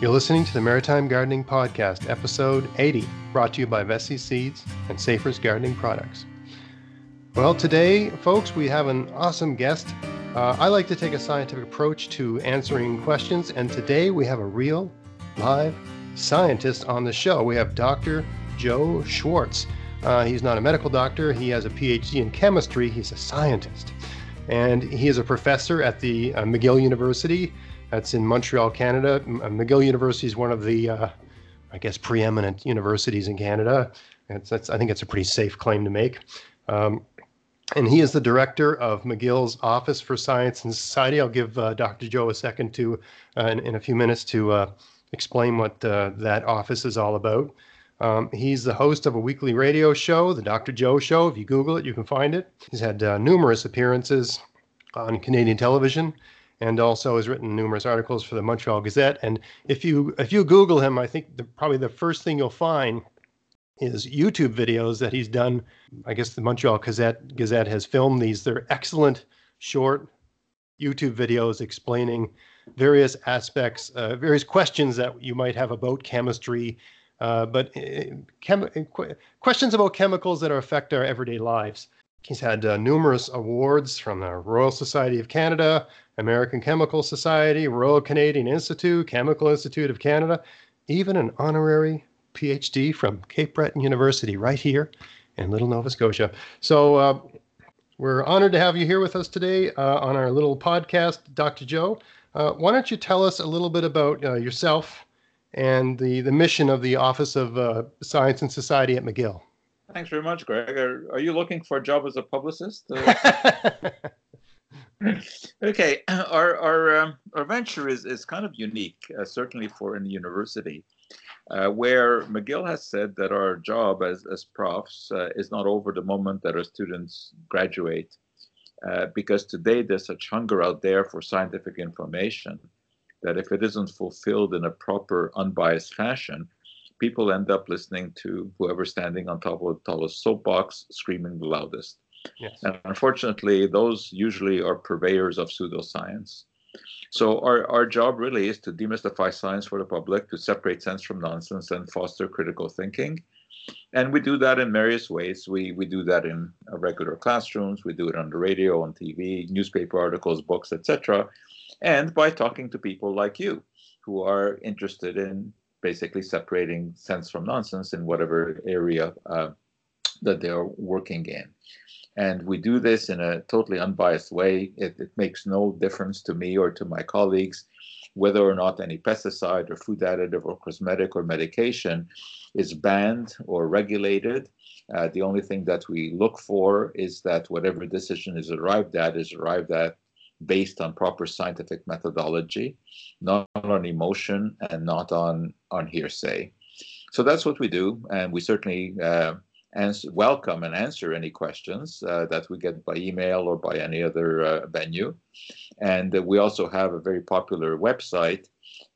You're listening to the Maritime Gardening Podcast, episode 80, brought to you by Vesey's Seeds and Safer's Gardening Products. Well, today, folks, we have an awesome guest. Uh, I like to take a scientific approach to answering questions, and today we have a real, live scientist on the show. We have Dr. Joe Schwarcz. Uh, he's not a medical doctor, he has a PhD in chemistry, he's a scientist. And he is a professor at the uh, McGill University that's in Montreal, Canada. Uh, McGill University is one of the, uh, I guess, preeminent universities in Canada. It's, I think it's a pretty safe claim to make. Um, and he is the director of McGill's Office for Science and Society. I'll give uh, Dr. Joe a second to, uh, in, in, a few minutes, to uh, explain what uh, that office is all about. Um, he's the host of a weekly radio show, The Dr. Joe Show. If you Google it, you can find it. He's had numerous appearances on Canadian television and also has written numerous articles for the Montreal Gazette. And if you if you Google him, I think the, probably the first thing you'll find is YouTube videos that he's done. I guess the Montreal Gazette Gazette has filmed these. They're excellent short YouTube videos explaining various aspects, uh, various questions that you might have about chemistry, uh, but uh, chem- questions about chemicals that affect our everyday lives. He's had uh, numerous awards from the Royal Society of Canada, American Chemical Society, Royal Canadian Institute, Chemical Institute of Canada, even an honorary PhD from Cape Breton University right here in Little Nova Scotia. So uh, we're honored to have you here with us today uh, on our little podcast, Dr. Joe. Uh, why don't you tell us a little bit about uh, yourself and the, the mission of the Office of uh, Science and Society at McGill? Thanks very much, Greg. Are, are you looking for a job as a publicist? okay, our our um, our venture is is kind of unique, uh, certainly for in the university, uh, where McGill has said that our job as as profs uh, is not over the moment that our students graduate, uh, because today there's such hunger out there for scientific information that if it isn't fulfilled in a proper, unbiased fashion, people end up listening to whoever's standing on top of the tallest soapbox screaming the loudest. Yes. And unfortunately, those usually are purveyors of pseudoscience. So our, our job really is to demystify science for the public, to separate sense from nonsense and foster critical thinking. And we do that in various ways. We, we do that in uh, regular classrooms, we do it on the radio, on TV, newspaper articles, books, etc. And by talking to people like you who are interested in basically separating sense from nonsense in whatever area uh, that they're working in. And we do this in a totally unbiased way. It, it, makes no difference to me or to my colleagues whether or not any pesticide or food additive or cosmetic or medication is banned or regulated. Uh, the only thing that we look for is that whatever decision is arrived at is arrived at based on proper scientific methodology, not on emotion and not on, on hearsay. So that's what we do, and we certainly uh, answer, welcome and answer any questions uh, that we get by email or by any other uh, venue. And uh, we also have a very popular website,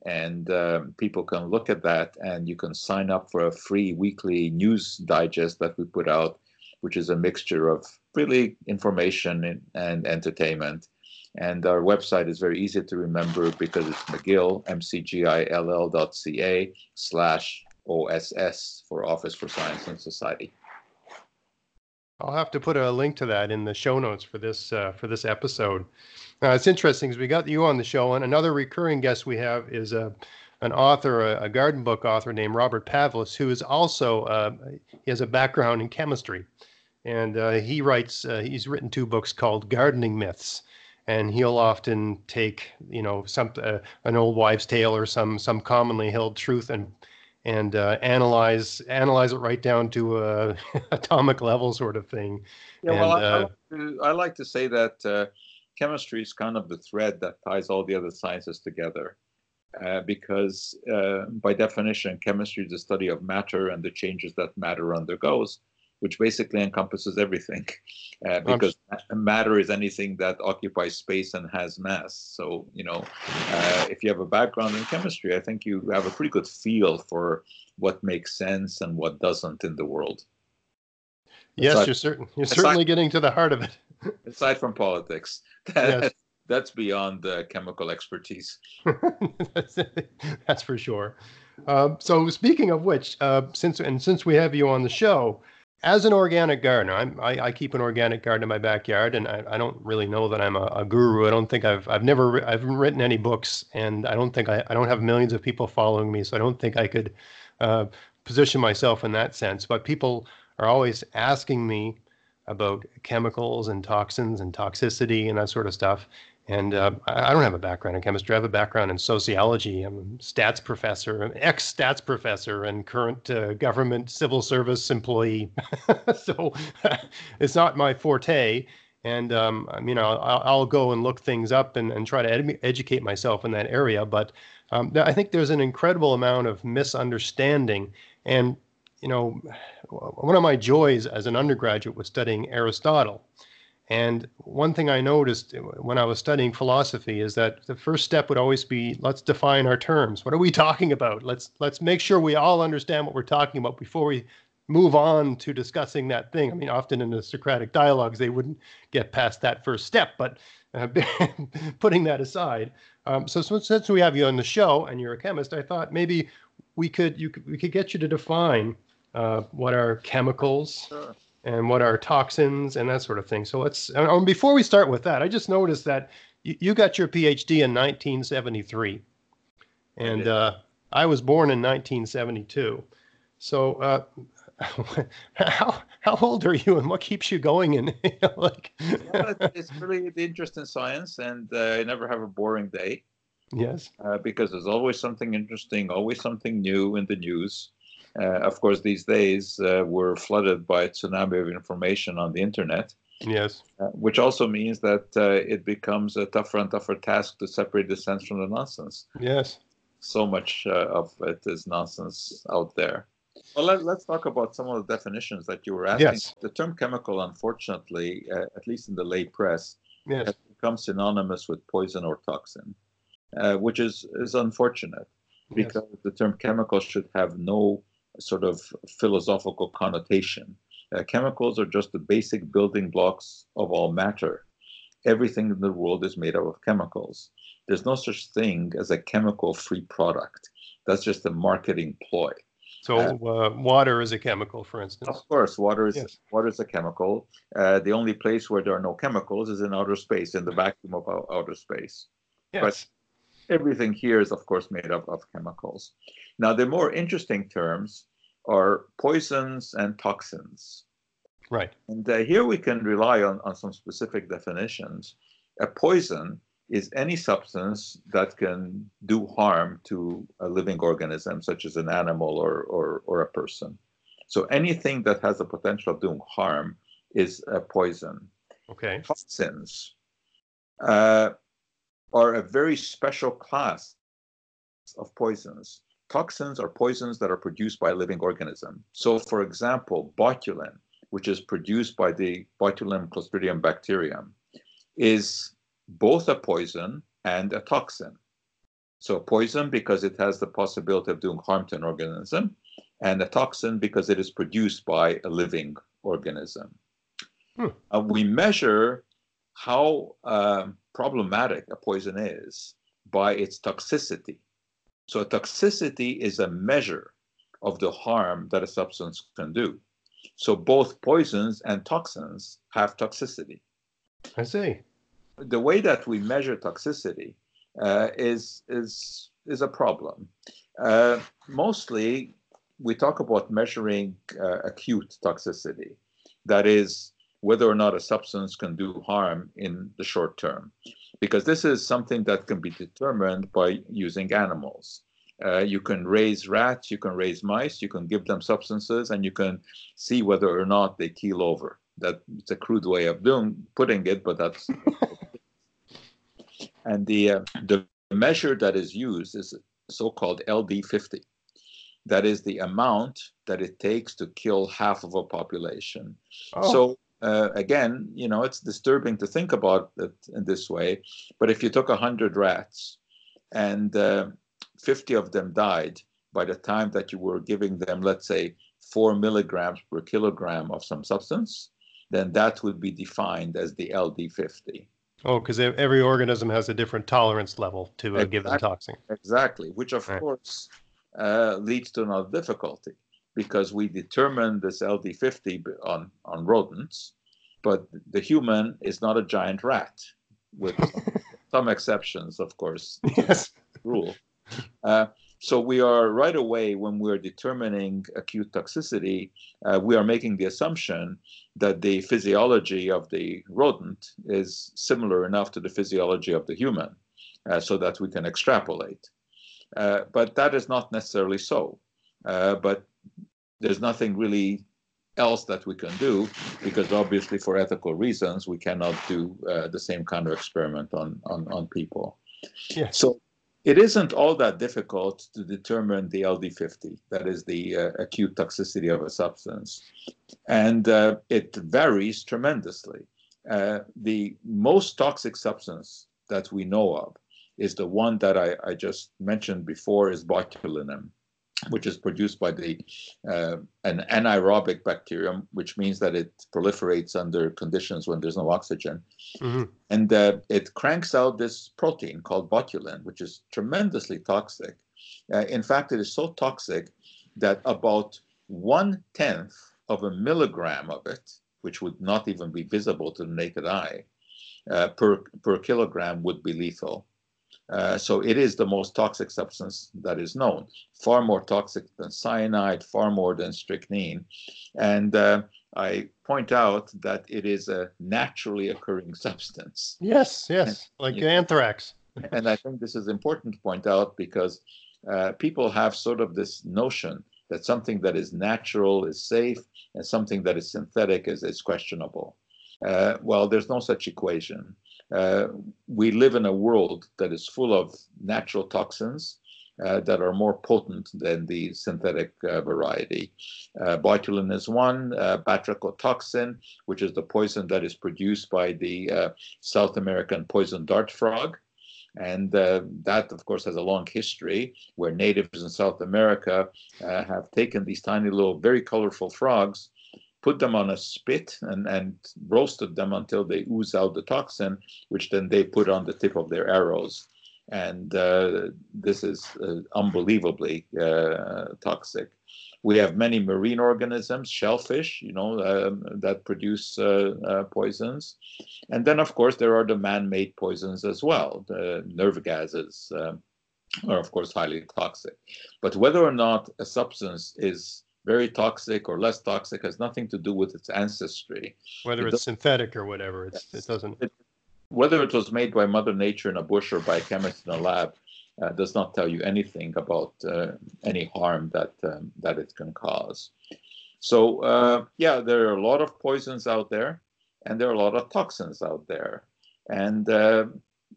and um, people can look at that, and you can sign up for a free weekly news digest that we put out, which is a mixture of really information and, and entertainment. And our website is very easy to remember because it's McGill, M-C-G-I-L-L dot C-A slash OSS for Office for Science and Society. I'll have to put a link to that in the show notes for this uh, for this episode. Now it's interesting because we got you on the show, and another recurring guest we have is a an author, a, a garden book author named Robert Pavlis, who is also uh, he has a background in chemistry, and uh, he writes uh, he's written two books called Gardening Myths, and he'll often take you know some uh, an old wives' tale or some some commonly held truth and and uh, analyze analyze it right down to a atomic level sort of thing. Yeah, and, well, I, uh, I, like to, I, like to say that uh, chemistry is kind of the thread that ties all the other sciences together. Uh, because uh, by definition, chemistry is the study of matter and the changes that matter undergoes which basically encompasses everything, uh, because matter is anything that occupies space and has mass. So, you know, uh, if you have a background in chemistry, I think you have a pretty good feel for what makes sense and what doesn't in the world. Yes, aside, you're certain. You're aside, certainly getting to the heart of it. aside from politics, that, yes. that's beyond the chemical expertise. that's, that's, for sure. Uh, so speaking of which, uh, since and since we have you on the show, as an organic gardener, I'm, I, I keep an organic garden in my backyard, and I, I don't really know that I'm a, a, guru. I don't think I've I've never I haven't written any books, and I don't think I, I don't have millions of people following me, so I don't think I could uh, position myself in that sense. But people are always asking me about chemicals and toxins and toxicity and that sort of stuff. And uh, I don't have a background in chemistry. I have a background in sociology. I'm a stats professor, an ex stats professor, and current uh, government civil service employee. so it's not my forte. And um, you know, I'll, I'll, go and look things up and, and try to ed- educate myself in that area. But um, I think there's an incredible amount of misunderstanding. And you know, one of my joys as an undergraduate was studying Aristotle. And one thing I noticed when I was studying philosophy is that the first step would always be let's define our terms. What are we talking about? Let's let's make sure we all understand what we're talking about before we move on to discussing that thing. I mean, often in the Socratic dialogues they wouldn't get past that first step, but uh, putting that aside, um, so since we have you on the show and you're a chemist, I thought maybe we could you could, we could get you to define uh, what are chemicals sure. And what are toxins and that sort of thing. So let's, and before we start with that, I just noticed that you, you got your PhD in 1973, and uh, I was born in 1972. So, uh, how how old are you, and what keeps you going? And you know, like, well, it's really the interest in science, and uh, I never have a boring day. Yes, uh, because there's always something interesting, always something new in the news. Uh, of course, these days uh, we're flooded by a tsunami of information on the internet. Yes. Uh, which also means that it becomes a tougher and tougher task to separate the sense from the nonsense. Yes. So much of it is nonsense out there. Well, let, us talk about some of the definitions that you were asking. Yes. The term chemical, unfortunately, uh, at least in the lay press, yes. has become synonymous with poison or toxin, uh, which is, is unfortunate because yes. the term chemical should have no sort of philosophical connotation. Uh, chemicals are just the basic building blocks of all matter. Everything in the world is made up of chemicals. There's no such thing as a chemical free product. That's just a marketing ploy. So uh, water is a chemical, for instance. Of course, water is yes. water is a chemical. Uh, the only place where there are no chemicals is in outer space, in the vacuum of outer space. Yes. Everything here is, of course, made up of chemicals. Now, the more interesting terms are poisons and toxins. Right. And uh, here we can rely on, on some specific definitions. A poison is any substance that can do harm to a living organism, such as an animal or, or, or a person. So anything that has the potential of doing harm is a poison. Okay. Toxins. Uh, are a very special class of poisons. Toxins are poisons that are produced by a living organism. So, for example, botulin, which is produced by the Botulinum clostridium bacterium, is both a poison and a toxin. So, poison because it has the possibility of doing harm to an organism, and a toxin because it is produced by a living organism. Hmm. Uh, we measure how uh, problematic a poison is by its toxicity. So, a toxicity is a measure of the harm that a substance can do. So, both poisons and toxins have toxicity. I see. The way that we measure toxicity uh, is, is, is a problem. Uh, mostly, we talk about measuring uh, acute toxicity. That is, whether or not a substance can do harm in the short term, because this is something that can be determined by using animals. Uh, you can raise rats, you can raise mice, you can give them substances, and you can see whether or not they keel over. That's a crude way of doing putting it, but that's. and the uh, the measure that is used is so-called LD50. That is the amount that it takes to kill half of a population. Oh. So uh, again, you know, it's disturbing to think about it in this way. But if you took 100 rats and uh, 50 of them died by the time that you were giving them, let's say, four milligrams per kilogram of some substance, then that would be defined as the LD50. Oh, because every organism has a different tolerance level to a exactly. given toxin. Exactly, which of right. course uh, leads to another difficulty because we determine this LD50 on, on rodents, but the human is not a giant rat, with some exceptions, of course. Yes. Rule. Uh, so we are right away when we're determining acute toxicity, uh, we are making the assumption that the physiology of the rodent is similar enough to the physiology of the human, uh, so that we can extrapolate. Uh, but that is not necessarily so. Uh, but there's nothing really else that we can do because obviously for ethical reasons we cannot do uh, the same kind of experiment on on, on people. Yes. So it isn't all that difficult to determine the LD50, that is the uh, acute toxicity of a substance. And uh, it varies tremendously. Uh, the most toxic substance that we know of is the one that I, I just mentioned before is botulinum which is produced by the uh, an anaerobic bacterium, which means that it proliferates under conditions when there's no oxygen, mm-hmm. and uh, it cranks out this protein called botulin, which is tremendously toxic. Uh, in fact, it is so toxic that about one tenth of a milligram of it, which would not even be visible to the naked eye, uh, per per kilogram would be lethal. Uh, so it is the most toxic substance that is known, far more toxic than cyanide, far more than strychnine. And uh, I point out that it is a naturally occurring substance. Yes, yes, like yeah. anthrax. and I think this is important to point out because uh, people have sort of this notion that something that is natural is safe and something that is synthetic is, is questionable. Uh, well, there's no such equation. Uh, we live in a world that is full of natural toxins uh, that are more potent than the synthetic uh, variety. Uh, botulin is one, uh, batrachotoxin, which is the poison that is produced by the uh, South American poison dart frog. And that, of course, has a long history where natives in South America have taken these tiny little, very colorful frogs put them on a spit and, and roasted them until they ooze out the toxin, which then they put on the tip of their arrows. And uh, this is uh, unbelievably uh, toxic. We have many marine organisms, shellfish, you know, um, that produce uh, uh, poisons. And then, of course, there are the man-made poisons as well. The nerve gases um, are, of course, highly toxic. But whether or not a substance is very toxic or less toxic has nothing to do with its ancestry. Whether it it's synthetic or whatever, it's, it doesn't. It, whether it was made by Mother Nature in a bush or by a chemist in a lab uh, does not tell you anything about uh, any harm that um, that it can cause. So uh, yeah, there are a lot of poisons out there, and there are a lot of toxins out there, and uh,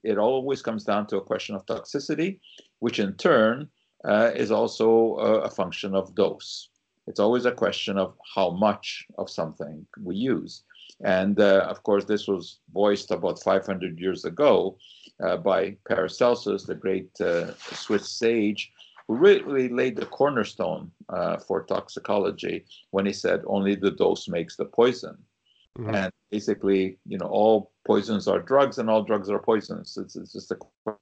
it always comes down to a question of toxicity, which in turn uh, is also a function of dose. It's always a question of how much of something we use. And uh, of course, this was voiced about 500 years ago uh, by Paracelsus, the great uh, Swiss sage, who really laid the cornerstone uh, for toxicology when he said only the dose makes the poison. Mm-hmm. And basically, you know, all poisons are drugs and all drugs are poisons. It's, it's just a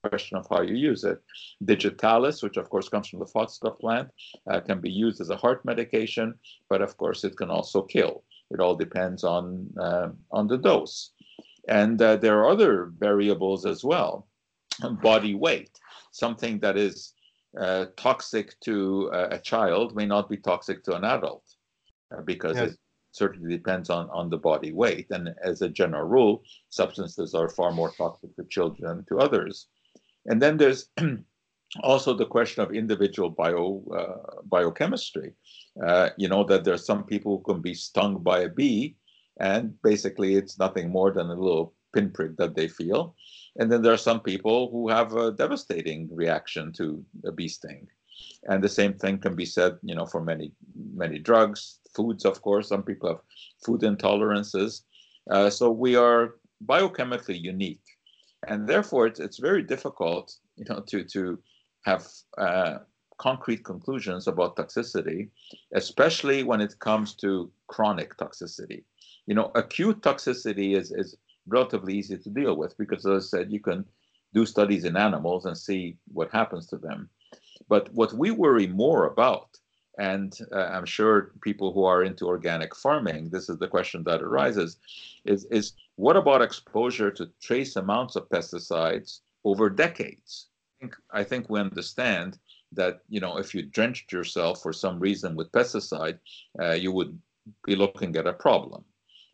question of how you use it. Digitalis, which of course comes from the foxglove plant, uh, can be used as a heart medication, but of course it can also kill. It all depends on uh, on the dose. And uh, there are other variables as well. Body weight, something that is uh, toxic to a child may not be toxic to an adult uh, because yes certainly depends on, on the body weight. And as a general rule, substances are far more toxic to children than to others. And then there's also the question of individual bio uh, biochemistry. Uh, you know that there are some people who can be stung by a bee, and basically it's nothing more than a little pinprick that they feel. And then there are some people who have a devastating reaction to a bee sting. And the same thing can be said, you know, for many many drugs, foods, of course. Some people have food intolerances. Uh, so we are biochemically unique, and therefore it's, it's very difficult, you know, to to have uh, concrete conclusions about toxicity, especially when it comes to chronic toxicity. You know, acute toxicity is is relatively easy to deal with because, as I said, you can do studies in animals and see what happens to them. But what we worry more about, and uh, I'm sure people who are into organic farming, this is the question that arises, is, is what about exposure to trace amounts of pesticides over decades? I think, I think we understand that you know if you drenched yourself for some reason with pesticide, uh, you would be looking at a problem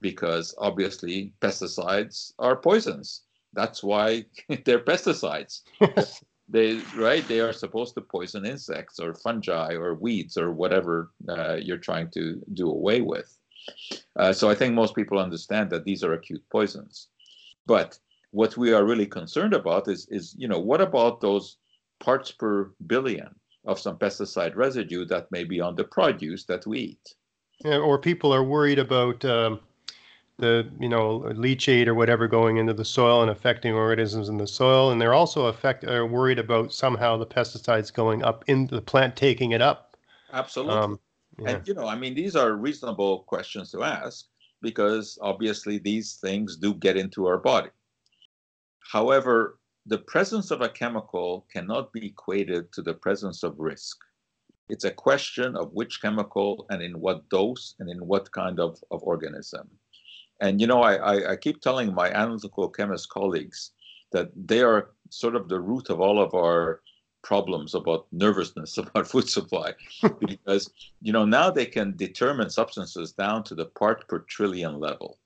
because obviously pesticides are poisons. That's why they're pesticides. they right they are supposed to poison insects or fungi or weeds or whatever uh, you're trying to do away with. Uh, so I think most people understand that these are acute poisons. But what we are really concerned about is is you know what about those parts per billion of some pesticide residue that may be on the produce that we eat? Yeah, or people are worried about um, the you know leachate or whatever going into the soil and affecting organisms in the soil, and they're also affect are worried about somehow the pesticides going up into the plant, taking it up. Absolutely. Um, yeah. And you know, I mean, these are reasonable questions to ask because obviously these things do get into our body. However, the presence of a chemical cannot be equated to the presence of risk. It's a question of which chemical and in what dose and in what kind of, of organism. And you know, I, I, I keep telling my analytical chemist colleagues that they are sort of the root of all of our problems about nervousness about food supply. Because you know now they can determine substances down to the part per trillion level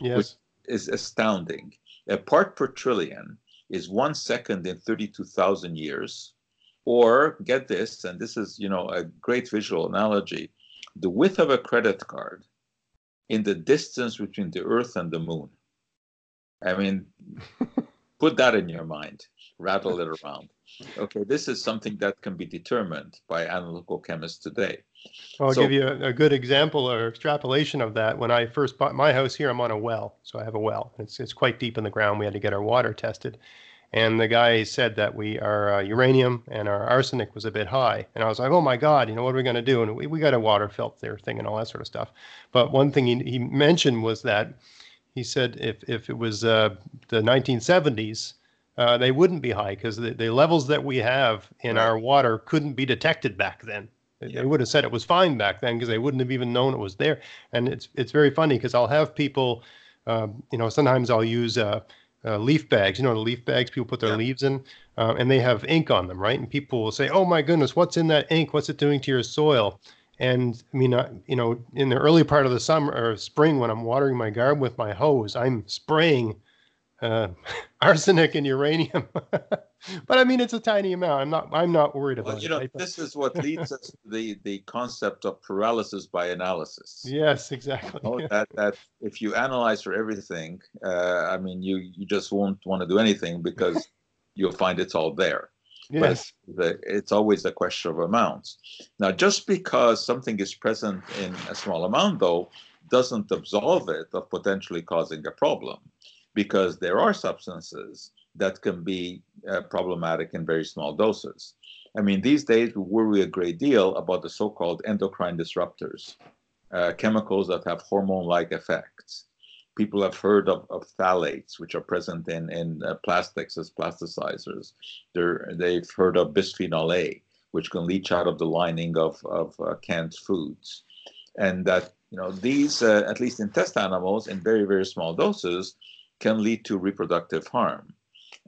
yes. which is astounding. A part per trillion is one second in 32,000 years. Or get this and this is you know a great visual analogy. The width of a credit card in the distance between the Earth and the moon. I mean, put that in your mind, rattle it around. Okay, this is something that can be determined by analytical chemists today. I'll so, give you a, a, good example or extrapolation of that. When I first bought my house here, I'm on a well, so I have a well. It's it's quite deep in the ground. We had to get our water tested, and the guy said that we our uh, uranium and our arsenic was a bit high. And i was like oh my god you know what are we going to do? And we, we got a water filter thing and all that sort of stuff. But one thing he, he mentioned was that he said if, if it was uh, the 1970s uh, they wouldn't be high because the, the levels that we have in right. our water couldn't be detected back then. They would have said it was fine back then because they wouldn't have even known it was there. And it's it's very funny because i'll have people uh, you know sometimes i'll use uh, leaf bags. You know, the leaf bags people put their yeah. leaves in, uh, and they have ink on them, right? And people will say, "Oh my goodness, what's in that ink? What's it doing to your soil?" And I mean, you know, in the early part of the summer or spring, when I'm watering my garden with my hose, I'm spraying uh, arsenic and uranium. but I mean, it's a tiny amount. I'm not. I'm not worried about well, you know, it. this is what leads us to the the concept of paralysis by analysis. Yes, exactly. You know, that that if you analyze for everything, uh, I mean, you you just won't want to do anything because you'll find it's all there. Yes. The, it's always a question of amounts. Now, just because something is present in a small amount, though, doesn't absolve it of potentially causing a problem because there are substances that can be uh, problematic in very small doses. I mean, these days we worry a great deal about the so called endocrine disruptors, uh, chemicals that have hormone like effects. People have heard of, of phthalates, which are present in, in uh, plastics as plasticizers. They're, they've heard of bisphenol A, which can leach out of the lining of, of uh, canned foods. And that, you know, these, uh, at least in test animals, in very, very small doses, can lead to reproductive harm.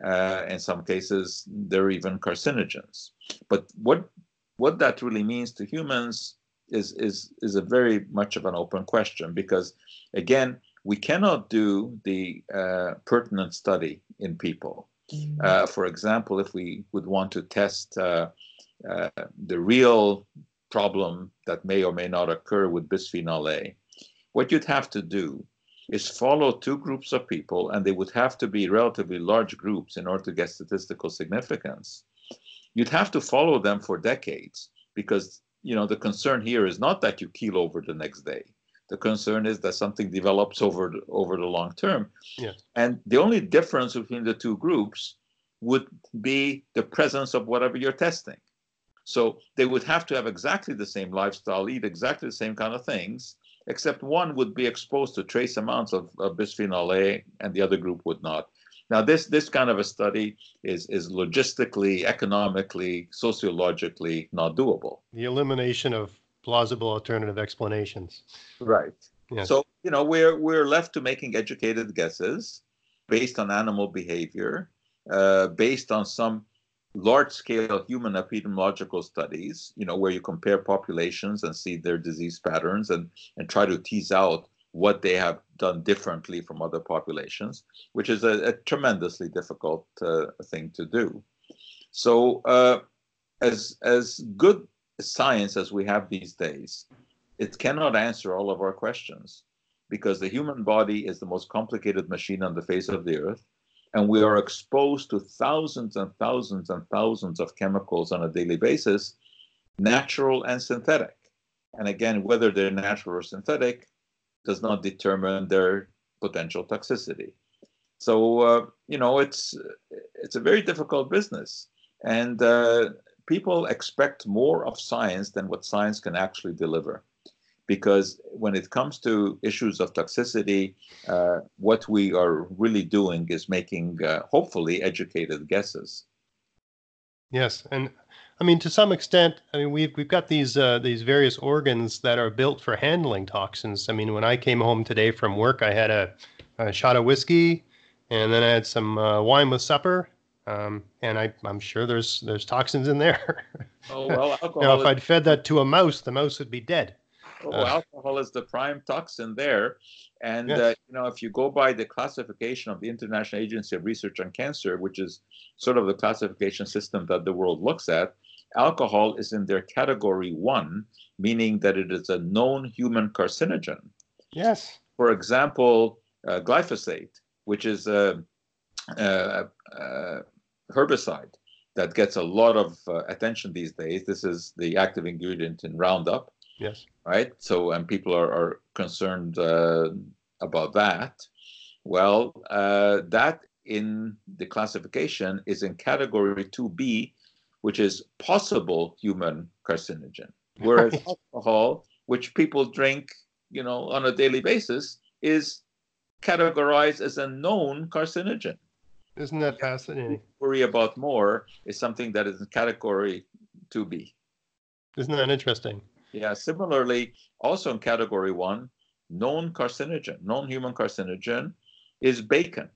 Uh, in some cases, they're even carcinogens. But what what that really means to humans is is is a very much of an open question because again, we cannot do the uh, pertinent study in people. Mm. Uh, for example, if we would want to test uh, uh, the real problem that may or may not occur with bisphenol A, what you'd have to do is follow two groups of people, and they would have to be relatively large groups in order to get statistical significance. You'd have to follow them for decades because you know the concern here is not that you keel over the next day. The concern is that something develops over the, over the long term. Yes. And the only difference between the two groups would be the presence of whatever you're testing. So they would have to have exactly the same lifestyle, eat exactly the same kind of things, except one would be exposed to trace amounts of, of bisphenol A and the other group would not. Now, this, this kind of a study is, is logistically, economically, sociologically not doable. The elimination of plausible alternative explanations. Right. Yes. So, you know, we're, we're left to making educated guesses based on animal behavior, uh, based on some large scale human epidemiological studies, you know, where you compare populations and see their disease patterns and, and try to tease out what they have done differently from other populations, which is a, a tremendously difficult uh, thing to do. So, uh, as as good science as we have these days, it cannot answer all of our questions because the human body is the most complicated machine on the face of the earth and we are exposed to thousands and thousands and thousands of chemicals on a daily basis, natural and synthetic. And again, whether they're natural or synthetic does not determine their potential toxicity. So uh, you know, it's it's a very difficult business, and uh, people expect more of science than what science can actually deliver because when it comes to issues of toxicity, uh, what we are really doing is making, uh, hopefully, educated guesses. Yes, and I mean to some extent, I mean we've we've got these uh, these various organs that are built for handling toxins. I mean, when I came home today from work, I had a, a shot of whiskey, and then I had some uh, wine with supper. Um, and I, I'm sure there's there's toxins in there. Oh well, alcohol. you know, if I'd fed that to a mouse, the mouse would be dead. Oh, uh, alcohol is the prime toxin there. And yes. uh, you know, if you go by the classification of the International Agency of Research on Cancer, which is sort of the classification system that the world looks at, alcohol is in their category one, meaning that it is a known human carcinogen. Yes. For example, uh, glyphosate, which is a, a, a, herbicide that gets a lot of uh, attention these days. This is the active ingredient in Roundup. Yes. Right. So, and people are, are concerned uh, about that. Well, uh, that in the classification is in category 2B, which is possible human carcinogen. Whereas alcohol, which people drink, you know, on a daily basis, is categorized as a known carcinogen. Isn't that fascinating? Worry about more is something that is in category 2B. Isn't that interesting? Yeah, similarly, also in category one, known carcinogen, known human carcinogen is bacon.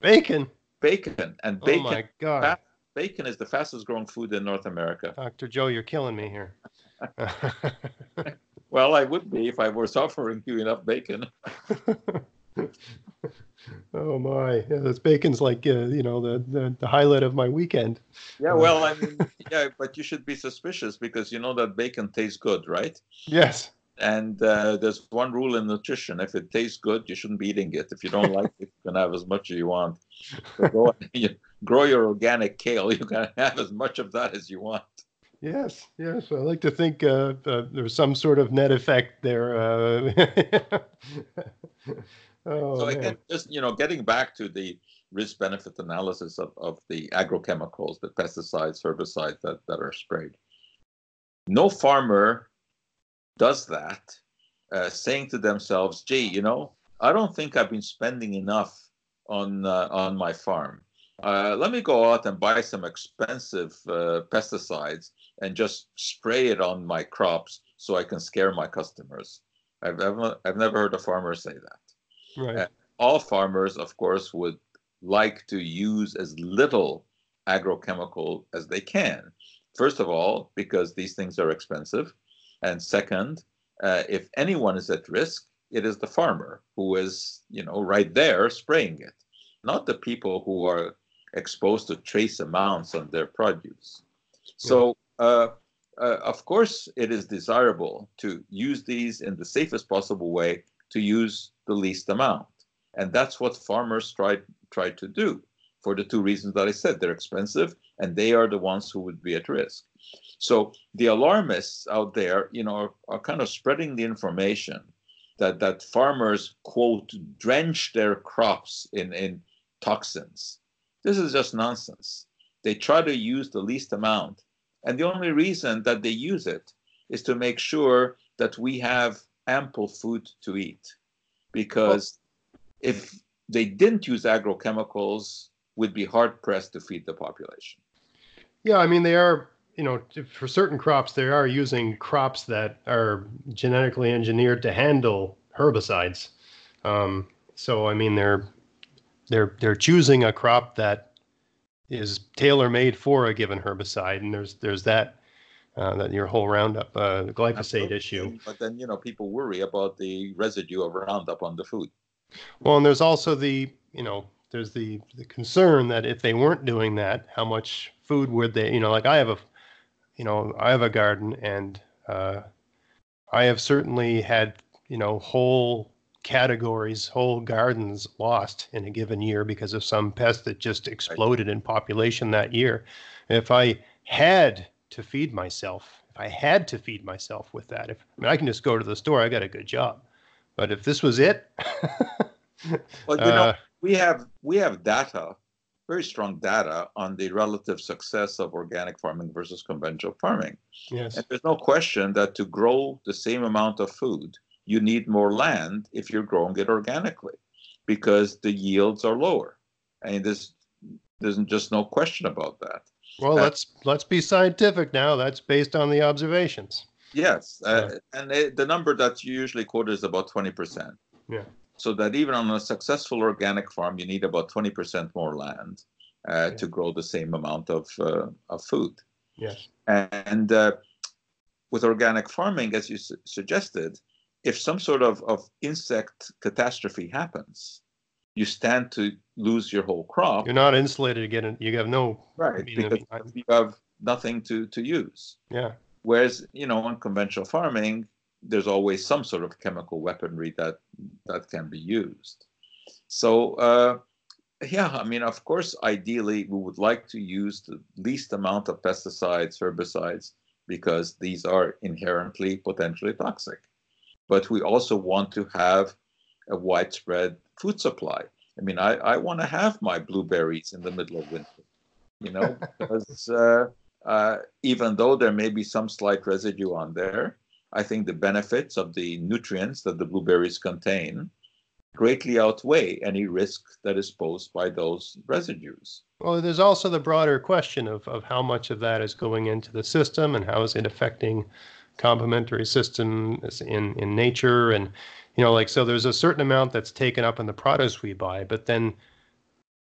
Bacon. Bacon. And oh bacon. Oh my God. bacon is the fastest growing food in North America. Dr. Joe, you're killing me here. well, I would be if I was offering you enough bacon. oh my, yeah, this bacon's like uh, you know the, the, the highlight of my weekend. Yeah, well, I mean, yeah, but you should be suspicious because you know that bacon tastes good, right? Yes. And uh, there's one rule in nutrition: if it tastes good, you shouldn't be eating it. If you don't like it, you can have as much as you want. So go, you grow your organic kale. You can have as much of that as you want. Yes, yes. I like to think uh, uh, there's some sort of net effect there. Uh, Oh, so man. again, just you know, getting back to the risk benefit analysis of, of the agrochemicals, the pesticides, herbicides that, that are sprayed. No farmer does that, uh, saying to themselves, "Gee, you know, I don't think I've been spending enough on uh, on my farm. Uh, let me go out and buy some expensive uh, pesticides and just spray it on my crops so I can scare my customers." I've, I've, I've never heard a farmer say that. Right. Uh, all farmers, of course, would like to use as little agrochemical as they can. First of all, because these things are expensive. And second, uh, if anyone is at risk, it is the farmer who is, you know, right there spraying it, not the people who are exposed to trace amounts on their produce. So, uh, uh, of course, it is desirable to use these in the safest possible way to use the least amount. And that's what farmers try, try to do for the two reasons that I said. They're expensive and they are the ones who would be at risk. So the alarmists out there, you know, are, are kind of spreading the information that, that farmers, quote, drench their crops in, in toxins. This is just nonsense. They try to use the least amount. And the only reason that they use it is to make sure that we have ample food to eat because if they didn't use agrochemicals, we'd be hard pressed to feed the population. Yeah, I mean they are, you know, for certain crops they are using crops that are genetically engineered to handle herbicides. Um, so I mean they're they're they're choosing a crop that is tailor made for a given herbicide, and there's there's that uh, that your whole Roundup uh, glyphosate Absolutely. issue. But then you know people worry about the residue of Roundup on the food. Well, and there's also the you know there's the the concern that if they weren't doing that, how much food would they you know like I have a you know I have a garden and uh, I have certainly had you know whole categories, whole gardens lost in a given year because of some pest that just exploded in population that year. If I had to feed myself, if I had to feed myself with that, if I mean I can just go to the store, I got a good job. But if this was it, well, you know, uh, we have we have data, very strong data on the relative success of organic farming versus conventional farming. Yes. And there's no question that to grow the same amount of food, you need more land if you're growing it organically, because the yields are lower. I mean, there's there's just no question about that. Well, uh, let's let's be scientific now. That's based on the observations. Yes, uh, and it, the number that's usually quoted is about twenty percent. Yeah. So that even on a successful organic farm, you need about twenty percent more land uh, yeah. to grow the same amount of uh, of food. Yes. And uh, with organic farming, as you su- suggested, if some sort of, of insect catastrophe happens, you stand to lose your whole crop. You're not insulated again. You have no right I mean, because I mean, you have nothing to to use. Yeah. Whereas you know, on conventional farming, there's always some sort of chemical weaponry that that can be used. So uh, yeah, I mean, of course, ideally, we would like to use the least amount of pesticides, herbicides, because these are inherently potentially toxic. But we also want to have a widespread food supply. I mean, I, I want to have my blueberries in the middle of winter, you know, because uh, uh, even though there may be some slight residue on there, I think the benefits of the nutrients that the blueberries contain greatly outweigh any risk that is posed by those residues. Well, there's also the broader question of, of how much of that is going into the system and how is it affecting complementary systems in, in nature. And you know like so there's a certain amount that's taken up in the products we buy but then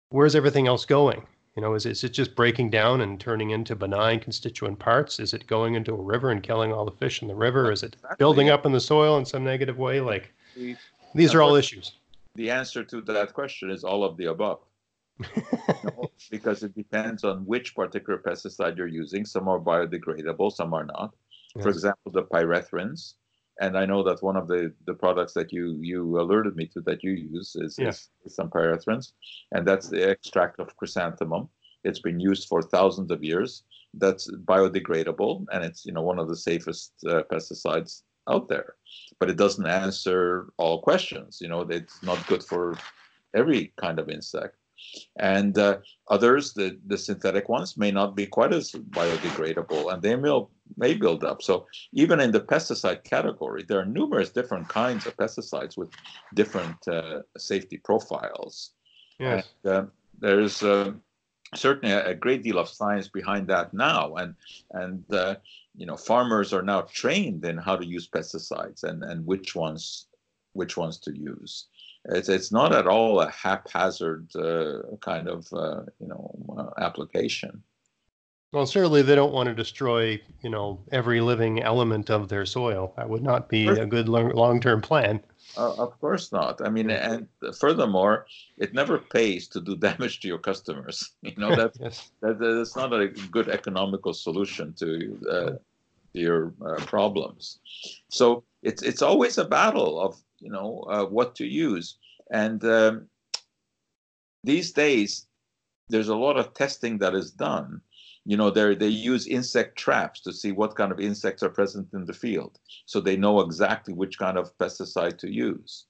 where's everything else going? You know is, is it just breaking down and turning into benign constituent parts? Is it going into a river and killing all the fish in the river? Is it exactly. building up in the soil in some negative way? Like the, these are all issues. the answer to that question is all of the above. Because it depends on which particular pesticide you're using. Some are biodegradable some are not yes. for example the pyrethrins and I know that one of the, the products that you you alerted me to that you use is, is, is some pyrethrins, and that's the extract of chrysanthemum. It's been used for thousands of years. That's biodegradable, and it's you know one of the safest uh, pesticides out there. But it doesn't answer all questions. You know, it's not good for every kind of insect. And uh, others, the, the synthetic ones, may not be quite as biodegradable, and they may, may build up. So even in the pesticide category, there are numerous different kinds of pesticides with different uh, safety profiles. Yes. And, uh, there's uh, certainly a, a, great deal of science behind that now, and and uh, you know farmers are now trained in how to use pesticides and and which ones which ones to use. It's it's not at all a haphazard uh, kind of uh, you know uh, application. Well, certainly they don't want to destroy you know every living element of their soil. That would not be a good long term plan. Uh, of course not. I mean, and furthermore, it never pays to do damage to your customers. You know that, yes. that that's not a good economical solution to uh, your uh, problems. So it's it's always a battle of you know uh, what to use. And um, these days, there's a lot of testing that is done. You know, they they use insect traps to see what kind of insects are present in the field, so they know exactly which kind of pesticide to use.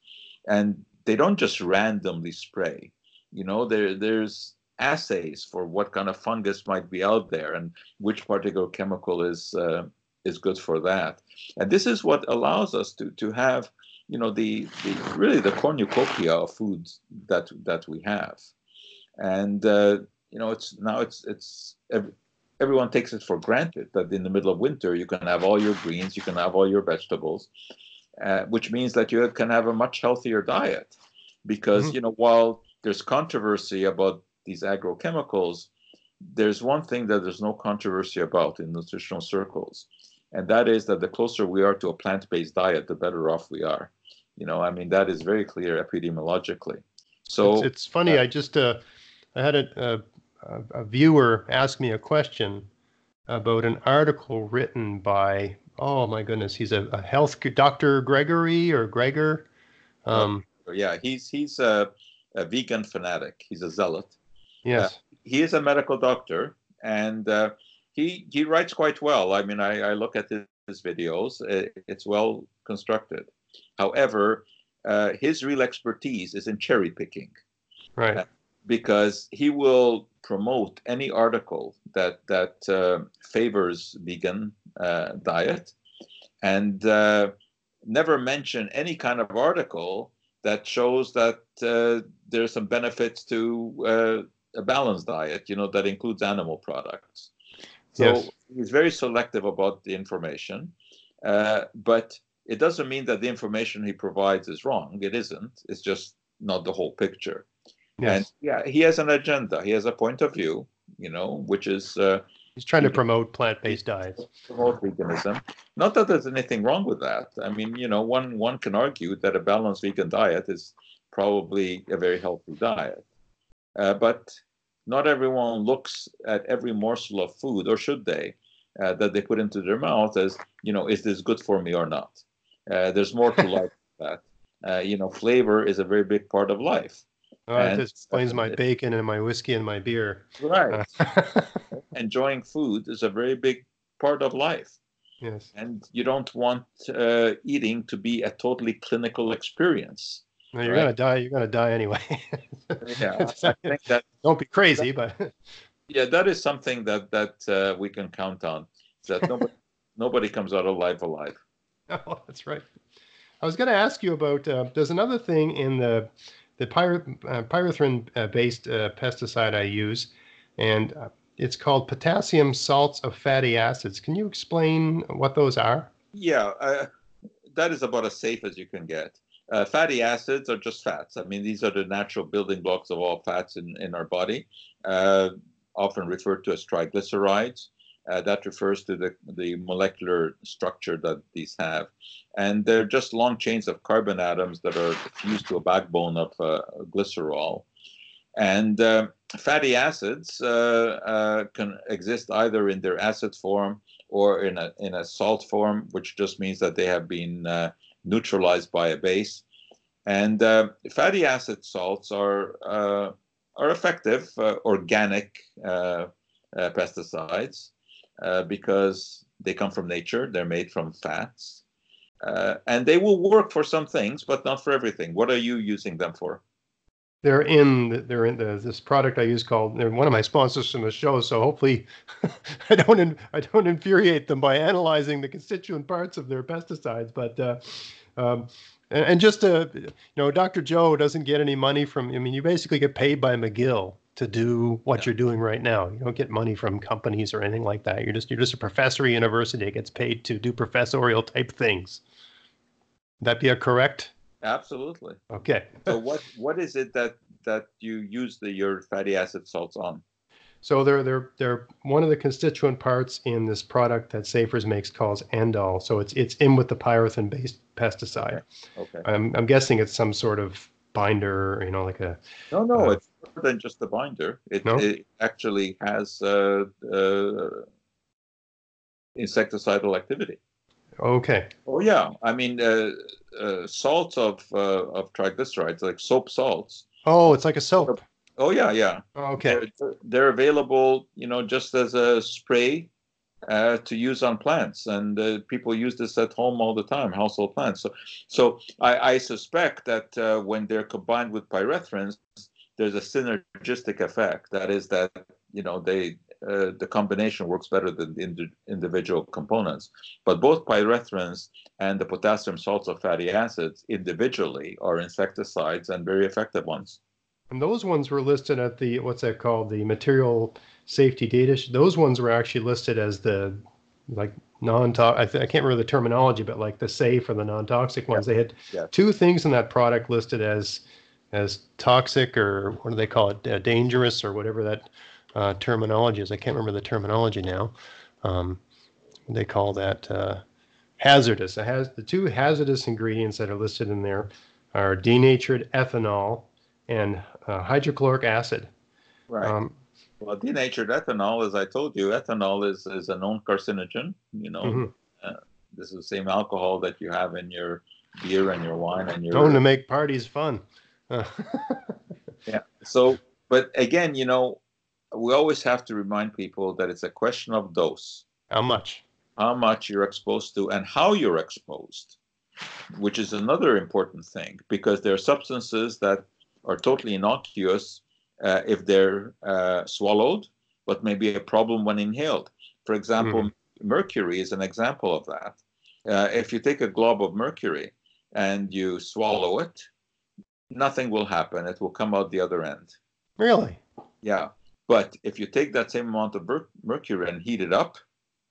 And they don't just randomly spray. You know, there there's assays for what kind of fungus might be out there and which particular chemical is uh, is good for that. And this is what allows us to to have you know the, the really the cornucopia of foods that that we have and uh, you know it's now it's it's everyone takes it for granted that in the middle of winter you can have all your greens you can have all your vegetables uh, which means that you can have a much healthier diet because mm-hmm. you know while there's controversy about these agrochemicals there's one thing that there's no controversy about in nutritional circles and that is that the closer we are to a plant-based diet, the better off we are. You know, I mean that is very clear epidemiologically. So it's, it's funny. Uh, I just uh, I had a, a, a viewer asked me a question about an article written by oh my goodness, he's a, a health Dr. Gregory or Gregor. Um, yeah, he's he's a, a, vegan fanatic. He's a zealot. Yes, uh, he is a medical doctor, and uh, he he writes quite well. I mean, I, I look at his, his videos; it's well constructed. However, uh, his real expertise is in cherry picking, right? Uh, because he will promote any article that that uh, favors vegan uh, diet, and uh, never mention any kind of article that shows that uh, there's some benefits to a balanced diet. You know, that includes animal products. So yes. he's very selective about the information, uh, but it doesn't mean that the information he provides is wrong. It isn't. It's just not the whole picture. Yes. And yeah, he has an agenda. He has a point of view, you know, which is uh, he's trying to promote plant-based diets. Promote veganism. Not that there's anything wrong with that. I mean, you know, one one can argue that a balanced vegan diet is probably a very healthy diet, uh, but not everyone looks at every morsel of food, or should they, uh, that they put into their mouth as, you know, is this good for me or not? Uh, there's more to life than that. Uh, you know, flavor is a very big part of life. Oh, it explains my bacon and my whiskey and my beer. Right. Enjoying food is a very big part of life. Yes. And you don't want uh, eating to be a totally clinical experience. No, you're right? gonna die. You're gonna die anyway. yeah, I think that. Don't be crazy, that, but. yeah, that is something that that uh, we can count on. That nobody nobody comes out alive alive. Oh, that's right. I was going to ask you about. Uh, there's another thing in the the uh, pyrethrin uh, based uh, pesticide I use, and it's called potassium salts of fatty acids. Can you explain what those are? Yeah, that is about as safe as you can get. Uh, fatty acids are just fats. I mean, these are the natural building blocks of all fats in, in our body, uh, often referred to as triglycerides. Uh, that refers to the, the molecular structure that these have. And they're just long chains of carbon atoms that are fused to a backbone of uh, glycerol. And uh, fatty acids uh, can exist either in their acid form or in a, in a salt form, which just means that they have been neutralized by a base. And uh, fatty acid salts are uh, are effective uh, organic uh, uh, pesticides uh, because they come from nature. They're made from fats, uh, and they will work for some things, but not for everything. What are you using them for? They're in they're in the, this product I use called they're one of my sponsors from the show. So hopefully, I don't I don't infuriate them by analyzing the constituent parts of their pesticides, but um, and, and, just to, you know, Dr. Joe doesn't get any money from. I mean, you basically get paid by McGill to do what yeah. you're doing right now. You don't get money from companies or anything like that. You're just you're just a professor at university that gets paid to do professorial type things. Would that be a correct? Absolutely. Okay. so what what is it that that you use the your fatty acid salts on? So they're they're they're one of the constituent parts in this product that Safer's makes calls End-All. So it's it's in with the pyrethrin based pesticide. Okay. okay. I'm I'm guessing it's some sort of binder, you know, like a. No, no, uh, it's than just a binder. It, no? it actually has uh, uh, insecticidal activity. Okay. Oh yeah, I mean uh, uh, salts of uh, of triglycerides, like soap salts. Oh, it's like a soap. Oh yeah, yeah. Okay. They're, they're, available, you know, just as a spray uh, to use on plants, and uh, people use this at home all the time, household plants. So, so I, I suspect that uh, when they're combined with pyrethrins, there's a synergistic effect. That is that you know they uh, the combination works better than the ind- individual components. But both pyrethrins and the potassium salts of fatty acids individually are insecticides and very effective ones. And those ones were listed at the what's that called? The material safety data. Those ones were actually listed as the like non-toxic. I, th- I can't remember the terminology, but like the safe or the non-toxic ones. They had Yeah. two things in that product listed as as toxic or what do they call it? Uh, dangerous or whatever that uh, terminology is. I can't remember the terminology now. Um, they call that uh, hazardous. It has the two hazardous ingredients that are listed in there are denatured ethanol and uh, hydrochloric acid. Right. Um, well, denatured ethanol, as I told you, ethanol is, is a known carcinogen. You know, mhm. this is the same alcohol that you have in your beer and your wine and your Known to make parties fun. Yeah. So but again you know we always have to remind people that it's a question of dose. How much? how much you're exposed to and how you're exposed which is another important thing because there are substances that are totally innocuous uh, if they're uh, swallowed but may be a problem when inhaled. For example mercury is an example of that. Uh, if you take a glob of mercury and you swallow it nothing will happen it will come out the other end Really? yeah. But if you take that same amount of mercury and heat it up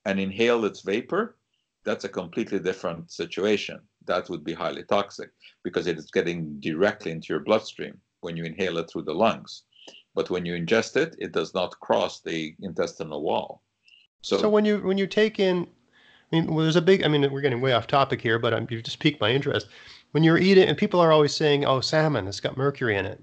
and inhale its vapor, that's a completely different situation. That would be highly toxic because it is getting directly into your bloodstream when you inhale it through the lungs. But when you ingest it, it does not cross the intestinal wall. So, So, when you when you take in, I mean, well, there's a big. I mean, we're getting way off topic here, but um, you just piqued my interest. When you're eating, and people are always saying, "Oh, salmon, it's got mercury in it,"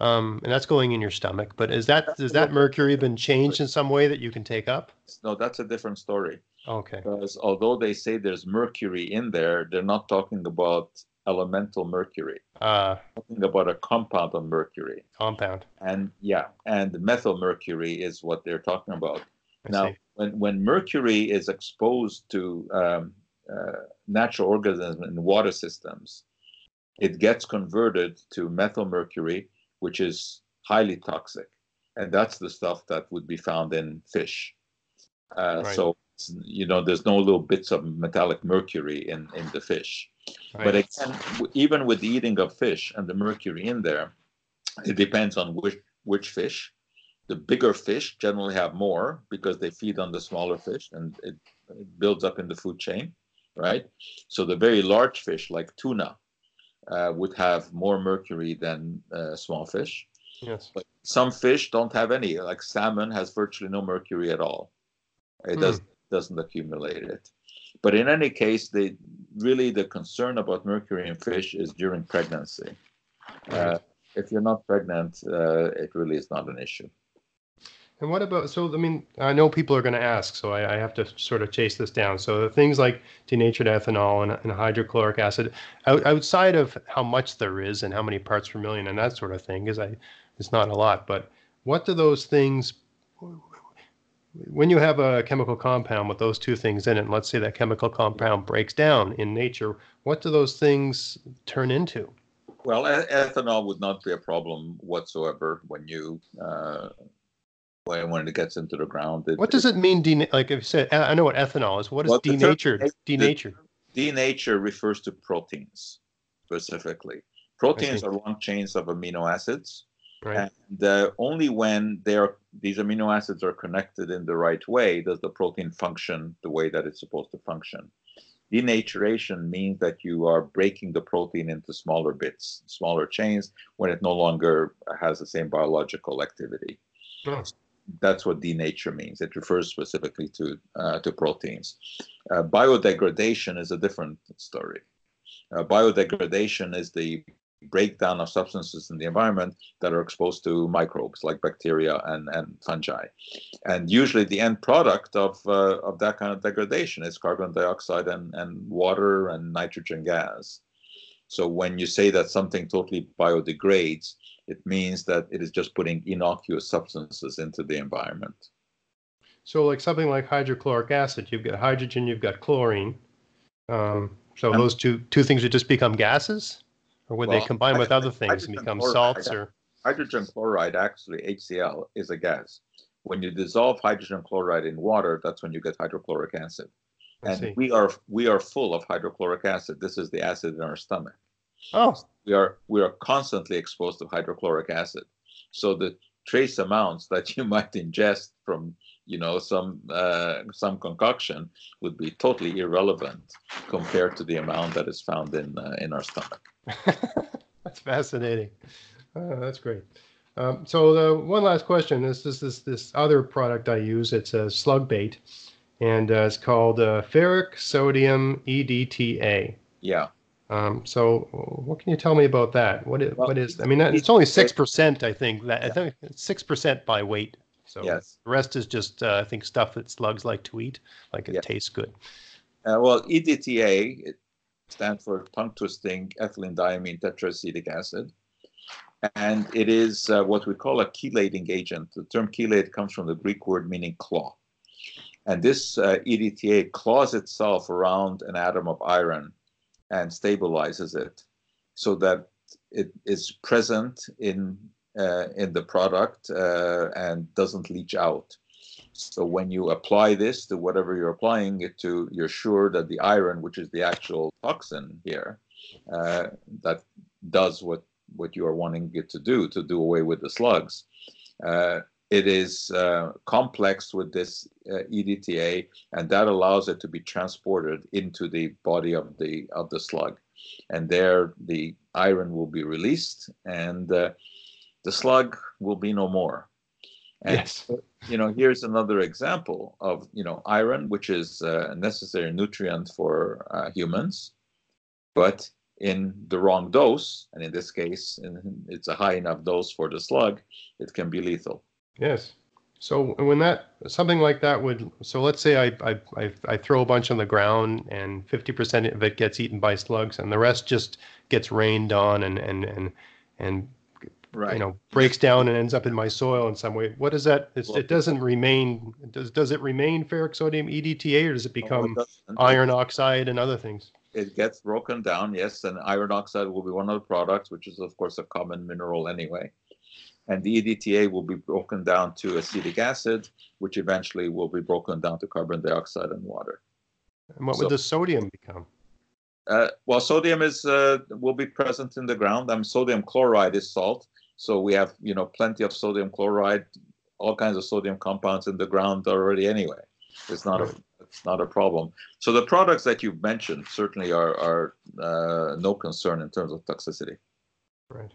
um, and that's going in your stomach. But is that has that mercury been changed in some way that you can take up? no, that's a different story. Okay. Because although they say there's mercury in there, they're not talking about elemental mercury. Uh, talking about a compound of mercury. compound. and yeah, and methyl mercury is what they're talking about. I now, see. when when mercury is exposed to um, uh, natural organisms in water systems, it gets converted to methyl mercury, which is highly toxic, and that's the stuff that would be found in fish. Uh, Right. So you know, there's no little bits of metallic mercury in in the fish. But again, even with the eating of fish and the mercury in there, it depends on which which fish. The bigger fish generally have more because they feed on the smaller fish, and it, it builds up in the food chain, right? So the very large fish, like tuna, uh, would have more mercury than uh, small fish. yes. But some fish don't have any. Like salmon has virtually no mercury at all. It Hmm. does doesn't accumulate it. But in any case, the really the concern about mercury in fish is during pregnancy. Uh, if you're not pregnant, uh, it really is not an issue. And what about, so, I mean, I know people are going to ask, so I, I have to sort of chase this down. So things like denatured ethanol and, and hydrochloric acid, out, outside of how much there is and how many parts per million and that sort of thing, is I, it's not a lot, but what do those things, when you have a chemical compound with those two things in it, and let's say that chemical compound breaks down in nature, what do those things turn into? Well, ethanol would not be a problem whatsoever when you uh, when when it gets into the ground. It, What does it mean, dena- like if you said, I know what ethanol is, what is Well, the term denatured? Denature refers to proteins specifically. Proteins are long chains of amino acids. Right. And uh, only when they're these amino acids are connected in the right way does the protein function the way that it's supposed to function. Denaturation means that you are breaking the protein into smaller bits, smaller chains, when it no longer has the same biological activity. Oh. That's what denature means. It refers specifically to uh, to proteins. Uh, biodegradation is a different story. Uh, biodegradation is the breakdown of substances in the environment that are exposed to microbes like bacteria and, and fungi. And usually the end product of, uh, of that kind of degradation is carbon dioxide and, and water and nitrogen gas. So when you say that something totally biodegrades, it means that it is just putting innocuous substances into the environment. So, like something like hydrochloric acid, you've got hydrogen, you've got chlorine. Um, so Um, those two two things would just become gases, or would they Well, combine with other things and become chloride, salts? Or Hydrogen chloride, actually, HCl, is a gas. when you dissolve hydrogen chloride in water, that's when you get hydrochloric acid. And we are we are full of hydrochloric acid. This is the acid in our stomach. Oh, We are we are constantly exposed to hydrochloric acid. So the trace amounts that you might ingest from you know some uh, some concoction would be totally irrelevant compared to the amount that is found in uh, in our stomach. that's fascinating. Uh, that's great. Um, so the one last question. This is this this other product I use. It's a slug bait, and uh, it's called uh, ferric sodium EDTA. Yeah. Um, so what can you tell me about that? What is, Well, what is I mean that- it's only six percent I think that I think six percent by weight. So Yes. the rest is just uh, I think stuff that slugs like to eat, like it Yeah. tastes good. Uh, well, EDTA it stands for tongue twisting ethylene diamine tetraacetic acid. And it is uh, what we call a chelating agent. The term chelate comes from the Greek word meaning claw. And this uh, EDTA claws itself around an atom of iron and stabilizes it so that it is present in, uh, in the product uh, and doesn't leach out. So when you apply this to whatever you're applying it to, you're sure that the iron, which is the actual toxin here, uh, that does what what you are wanting it to do to do away with the slugs. Uh, it is uh, complexed with this uh, EDTA, and that allows it to be transported into the body of the of the slug, and there the iron will be released, and uh, the slug will be no more. And yes. you know here's another example of you know iron which is a necessary nutrient for uh, humans but in the wrong dose and in this case in, it's a high enough dose for the slug it can be lethal Yes. So when that something like that would so let's say I I I, I throw a bunch on the ground and fifty percent of it gets eaten by slugs and the rest just gets rained on and and and and right you know breaks down and ends up in my soil in some way. What is that? It's, Well, it doesn't remain. Does does it remain ferric sodium EDTA or does it No, it become iron oxide and other things? it gets broken down yes and iron oxide will be one of the products which is of course a common mineral anyway and the EDTA will be broken down to acetic acid which eventually will be broken down to carbon dioxide and water And what So- would the sodium become? Uh, well, sodium is uh, will be present in the ground. Um, sodium chloride is salt, so we have you know plenty of sodium chloride, all kinds of sodium compounds in the ground already anyway. It's not a it's not a problem. So the products that you've mentioned certainly are are uh, no concern in terms of toxicity. Right.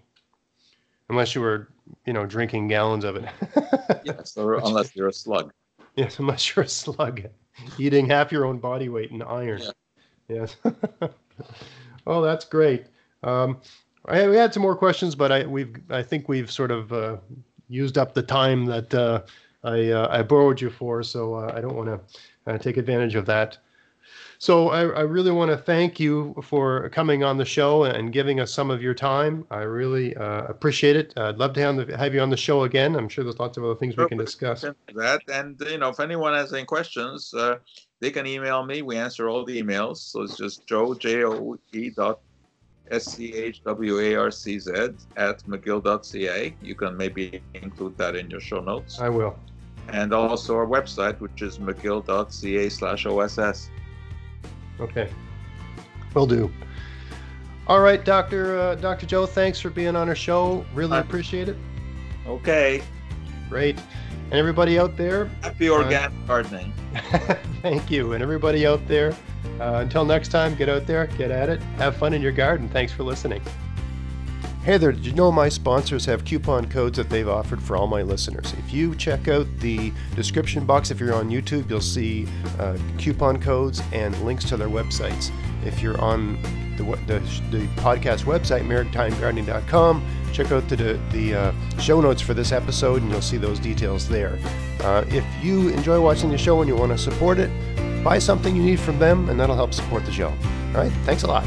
Unless you were, you know, drinking gallons of it. Yes, or unless you're a slug. Yes, unless you're a slug, eating half your own body weight in iron. Yeah. Yes. oh, that's great. Um, I, we had some more questions, but I we've I think we've sort of uh, used up the time that uh, I uh, I borrowed you for, so uh, I don't want to uh, take advantage of that. So I, I really want to thank you for coming on the show and giving us some of your time. I really uh, appreciate it. I'd love to have, have you on the show again. I'm sure there's lots of other things we can discuss. That and you know if anyone has any questions, uh, they can email me. We answer all the emails. So it's just Joe J O E dot S C H W A R C Z at McGill.ca. You can maybe include that in your show notes. I will. And also our website, which is McGill.ca slash OSS. Okay. Will do. All right, Doctor uh, Doctor Joe. Thanks for being on our show. Really appreciate it. Okay. Great. And everybody out there, Happy organic gardening. thank you. And everybody out there, uh, until next time, get out there, get at it, have fun in your garden. Thanks for listening. Hey there, did you know my sponsors have coupon codes that they've offered for all my listeners? If you check out the description box, if you're on YouTube, you'll see uh, coupon codes and links to their websites. If you're on the, the, the podcast website, maritimegardening.com, check out the, the, the uh, show notes for this episode and you'll see those details there. Uh, if you enjoy watching the show and you want to support it, buy something you need from them and that'll help support the show. All right, thanks a lot.